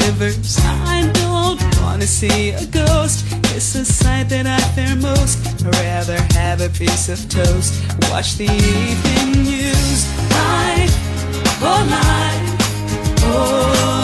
Shivers. I don't wanna see a ghost. It's a sight that I fear most. I'd rather have a piece of toast. Watch the evening news. Life, oh life, oh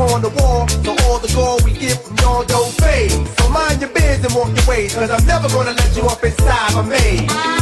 upon the wall. So all the gold we get from y'all don't fade. So mind your biz and walk your ways, cause I'm never gonna let you up inside my maze.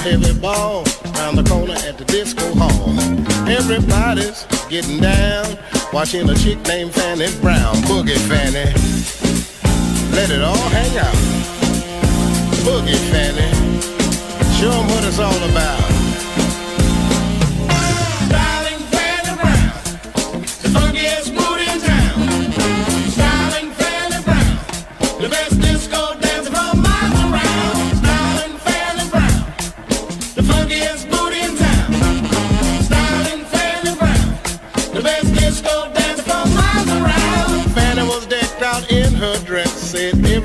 heavy ball round the corner at the disco hall. Everybody's getting down, watching a chick named Fanny Brown. Boogie Fanny, let it all hang out. Boogie Fanny, show them what it's all about.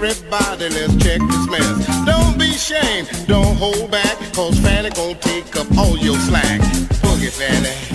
Everybody, let's check this mess. Don't be ashamed, don't hold back, cause Fanny gon' take up all your slack. Boogie Fanny.